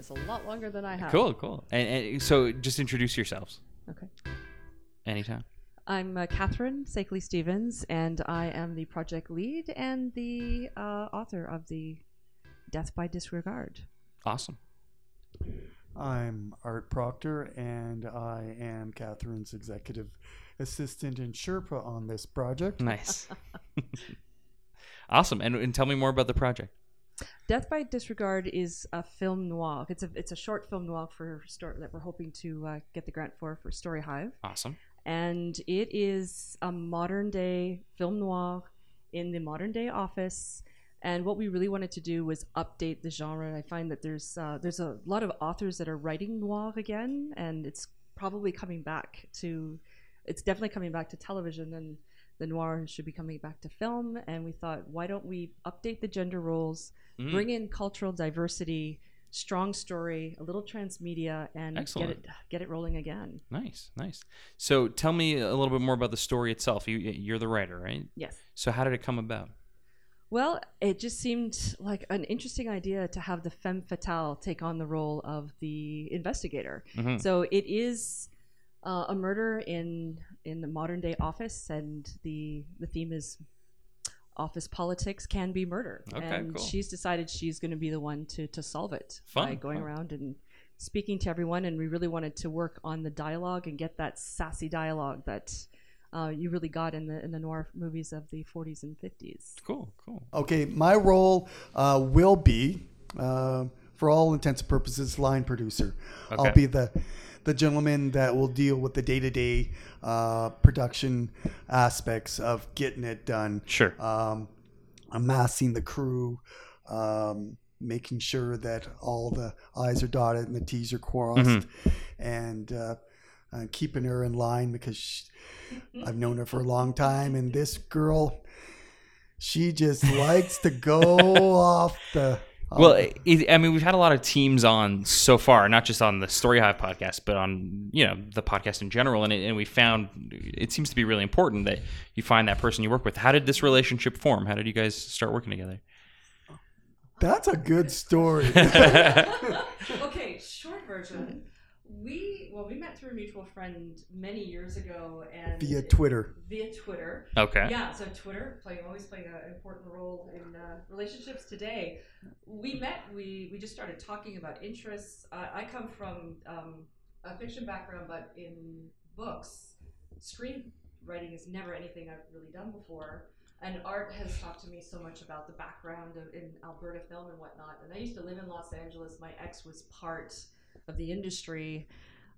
this a lot longer than I have. Cool, cool. And, and so just introduce yourselves Okay. anytime. I'm uh, Catherine Sakely Stevens, and I am the project lead and the uh, author of the Death by Disregard. Awesome. I'm Art Proctor, and I am Catherine's executive assistant and Sherpa on this project. Nice. awesome. And, and tell me more about the project. Death by Disregard is a film noir. It's a it's a short film noir for story that we're hoping to uh, get the grant for for Story Hive, Awesome. and it is a modern day film noir in the modern day office. And what we really wanted to do was update the genre. I find that there's uh, there's a lot of authors that are writing noir again, and it's probably coming back to it's definitely coming back to television and the noir should be coming back to film and we thought why don't we update the gender roles Mm. bring in cultural diversity strong story a little transmedia and Excellent. get it get it rolling again Nice, nice. So tell me a little bit more about the story itself. You, you're the writer, right? yes So how did it come about? well it just seemed like an interesting idea to have the femme fatale take on the role of the investigator Mhm. So it is uh, a murder in in the modern day office, and the the theme is office politics can be murder. Okay, and cool. she's decided she's going to be the one to to solve it Fun, by going fun. around and speaking to everyone. And we really wanted to work on the dialogue and get that sassy dialogue that. Uh, you really got in the in the noir movies of the 40s and 50s. Cool, cool. Okay, my role uh, will be, uh, for all intents and purposes, line producer. Okay. I'll be the the gentleman that will deal with the day to day production aspects of getting it done. Sure. um, amassing the crew, um, making sure that all the I's are dotted and the T's are crossed, Mm-hmm. and uh, uh, keeping her in line because she, I've known her for a long time, and this girl, she just likes to go off the. Well, um, it, I mean, we've had a lot of teams on so far, not just on the Story Hive podcast, but on you know the podcast in general. And, it, and we found it seems to be really important that you find that person you work with. How did this relationship form? How did you guys start working together? that's a good story. okay, short version. We well, we met through a mutual friend many years ago, and Via Twitter. Via Twitter. Okay. Yeah, so Twitter playing always playing an important role in uh, relationships today. We met. We we just started talking about interests. Uh, I come from um, a fiction background, but in books, screenwriting is never anything I've really done before. And Art has talked to me so much about the background of, in Alberta film and whatnot. And I used to live in Los Angeles. My ex was part of the industry.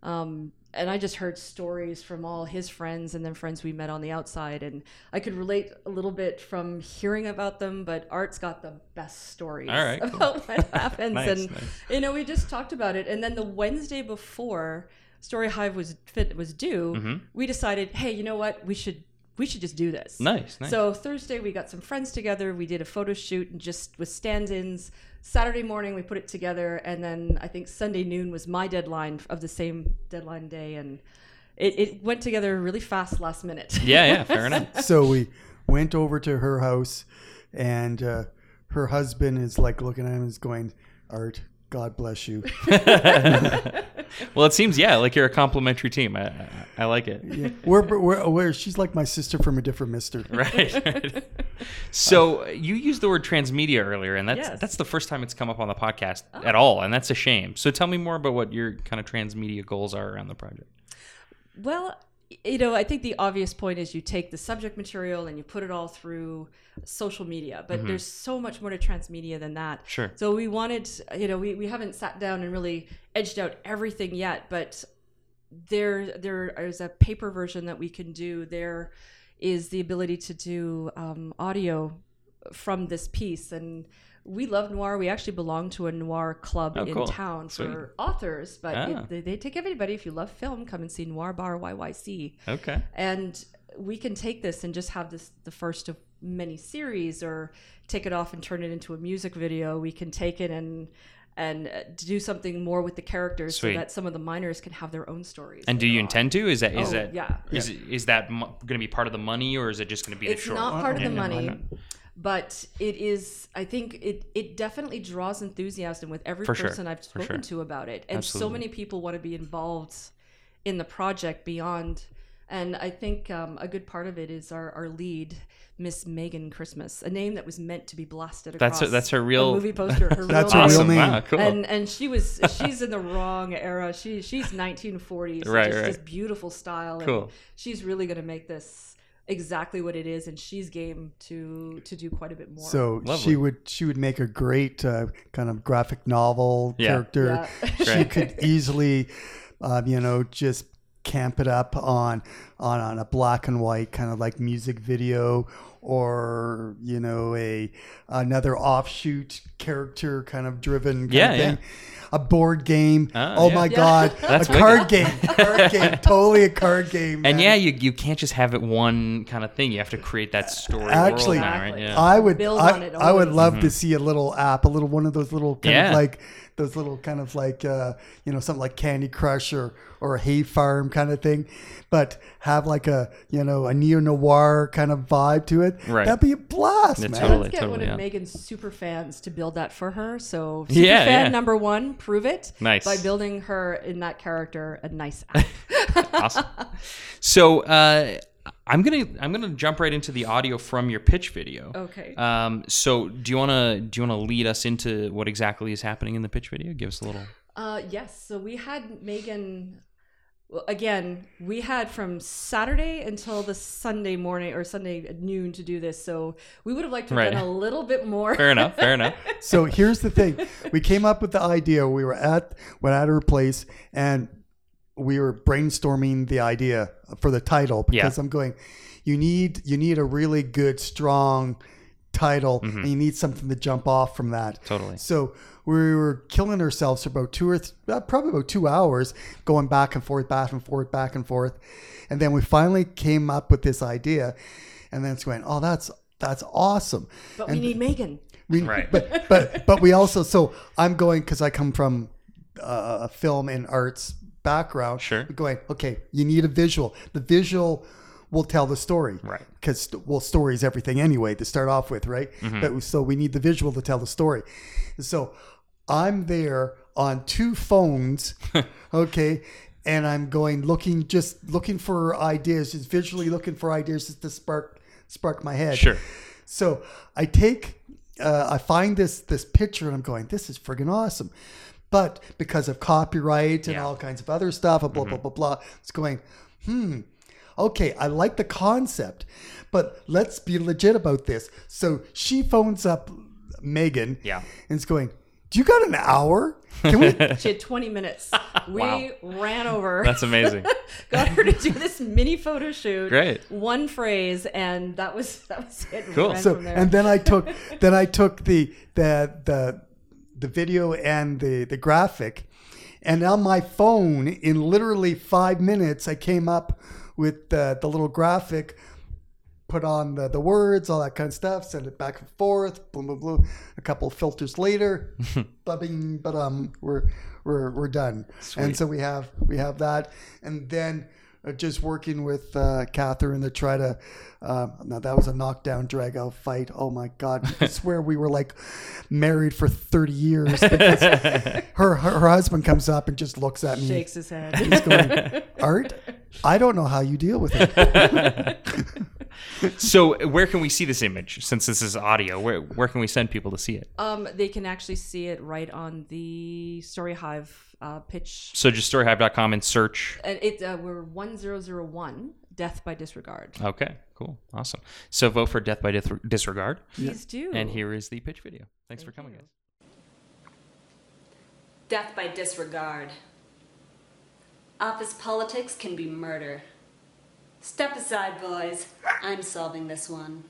Um, and I just heard stories from all his friends and then friends we met on the outside. And I could relate a little bit from hearing about them, but Art's got the best stories right, cool. about what happens. Nice, and, nice. you know, we just talked about it. And then the Wednesday before Story Hive was fit was due, Mhm. we decided, hey, you know what? We should we should just do this. Nice, nice. So Thursday we got some friends together. We did a photo shoot and just with stand-ins. Saturday morning we put it together, and then I think Sunday noon was my deadline of the same deadline day, and it, it went together really fast last minute. yeah, yeah, fair enough. so we went over to her house, and uh, her husband is like looking at him and is going, Art, God bless you. well, it seems yeah, like you're a complimentary team. I, I, I like it. Yeah. We're, we're, we're, she's like my sister from a different mister. Right. right. so you used the word transmedia earlier, and that's Yes. that's the first time it's come up on the podcast oh. at all, and that's a shame. So tell me more about what your kind of transmedia goals are around the project. Well, you know, I think the obvious point is you take the subject material and you put it all through social media, but there's so much more to transmedia than that. Sure. So we wanted, you know, we, we haven't sat down and really edged out everything yet, but there there is a paper version that we can do. There is the ability to do um, audio from this piece and we love noir. We actually belong to a noir club Oh, in cool. town Sweet. for authors, but Ah. it- they, they take everybody. If you love film, come and see Noir Bar YYC Okay. and we can take this and just have this the first of many series or take it off and turn it into a music video we can take it and and uh, do something more with the characters Sweet. so that some of the minors can have their own stories And do you on. intend to? Is that is Oh, that yeah. is is that going to be part of the money, or is it just going to be it's the short? not part of the yeah, money not? But it is i think it it definitely draws enthusiasm with every For sure, person i've spoken sure. to about it and so many people want to be involved in the project beyond and i think um, a good part of it is our, our lead miss megan christmas a name that was meant to be blasted across That's her, that's her real. movie poster her That's real her real awesome. name. Wow, cool. and and she was she's in the wrong era. She she's 1940s. So Right, just right. this beautiful style. and Cool. she's really going to make this exactly what it is, and she's game to to do quite a bit more. So Lovely. she would she would make a great uh, kind of graphic novel Yeah. character. Yeah. She could easily, um, you know, just camp it up on on on a black and white kind of like music video or you know a another offshoot character kind of driven kind Yeah, of yeah. thing. A board game. Ah, oh yeah. my Yeah. god. That's a card game. Card game. Totally a card game. and man. yeah, you, you can't just have it one kind of thing. You have to create that story Actually- world now, right? Yeah. I would Build I, on it I would always. love to see a little app, a little one of those little kind Mm-hmm. Yeah. of like those little kind of like uh, you know something like Candy Crush or or a Hay Farm kind of thing, but have like a you know a neo noir kind of vibe to it. Right. That'd be a blast, Yeah, man. totally. Let's get one totally, of yeah. Megan's super fans to build that for her. So super Yeah, fan yeah. number one, prove it Nice. by building her in that character a nice app. awesome. So uh, I'm gonna I'm gonna jump right into the audio from your pitch video. Okay. Um, so do you wanna do you wanna lead us into what exactly is happening in the pitch video? Give us a little. Uh, yes. So we had Megan. Well, again, we had from Saturday until the Sunday morning or Sunday at noon to do this. So we would have liked to have Right. done a little bit more. Fair enough. Fair enough. So here's the thing: we came up with the idea. We were at went at her place and we were brainstorming the idea for the title because I'm going. You need you need a really good, strong title, and you need something to jump off from that. Mm-hmm. Totally. So we were killing ourselves for about two or th- uh, probably about two hours, going back and forth, back and forth, back and forth, and then we finally came up with this idea, and then it's going, oh, that's that's awesome. But we need Megan. We, Right. But but but we also so I'm going because I come from uh, a film and arts background. Sure. Going okay. You need a visual. The visual will tell the story. Right. Because well, story is everything anyway to start off with, right? Mm-hmm. But so we need the visual to tell the story. So I'm there on two phones. okay. And I'm going looking, just looking for ideas, just visually looking for ideas just to spark, spark my head. Sure. So I take, uh, I find this this picture and I'm going, this is friggin' awesome. But because of copyright and Yeah. all kinds of other stuff, and blah blah blah blah, it's going, hmm, okay, I like the concept, but let's be legit about this. So she phones up Megan, Yeah. and it's going, do you got an hour? Can we? She had 20 minutes. We Wow. ran over. That's amazing. got her to do this mini photo shoot. Great. One phrase, and that was that was it. We Cool. ran so from there. and then I took then I took the the the the video and the the graphic and on my phone in literally five minutes I came up with the, the little graphic put on the, the words all that kind of stuff send it back and forth boom boom boom. A couple of filters later bubbing but um we're we're, we're done. And so we have we have that. And then just working with uh, Catherine to try to. Uh, now that was a knockdown, drag out fight. Oh my God! I swear we were like married for thirty years. her, her her husband comes up and just looks at me. shakes his head. He's going, Art, I don't know how you deal with it. so where can we see this image? Since this is audio, where where can we send people to see it? Um, they can actually see it right on the Story Hive uh, pitch. So just storyhive.com and search. And it uh, we're one zero zero one. Death by disregard. Okay, cool, awesome. So vote for Death by Dith- Disregard. Please do. And here is the pitch video. Thanks for coming, guys. Death by disregard. Office politics can be murder. Step aside, boys. I'm solving this one.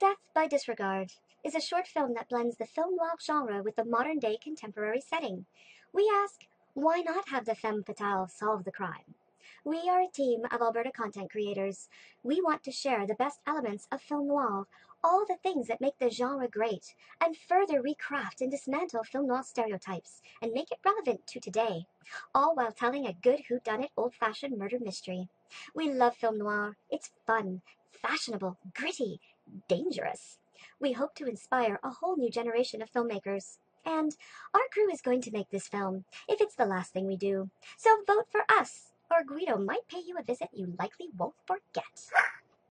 Death by Disregard is a short film that blends the film noir genre with the modern day contemporary setting. We ask, why not have the femme fatale solve the crime? We are a team of Alberta content creators. We want to share the best elements of film noir, all the things that make the genre great and further recraft and dismantle film noir stereotypes and make it relevant to today, all while telling a good whodunit old fashioned murder mystery. We love film noir. It's fun, fashionable, gritty, dangerous. We hope to inspire a whole new generation of filmmakers. And our crew is going to make this film, if it's the last thing we do. So vote for us, or Guido might pay you a visit you likely won't forget.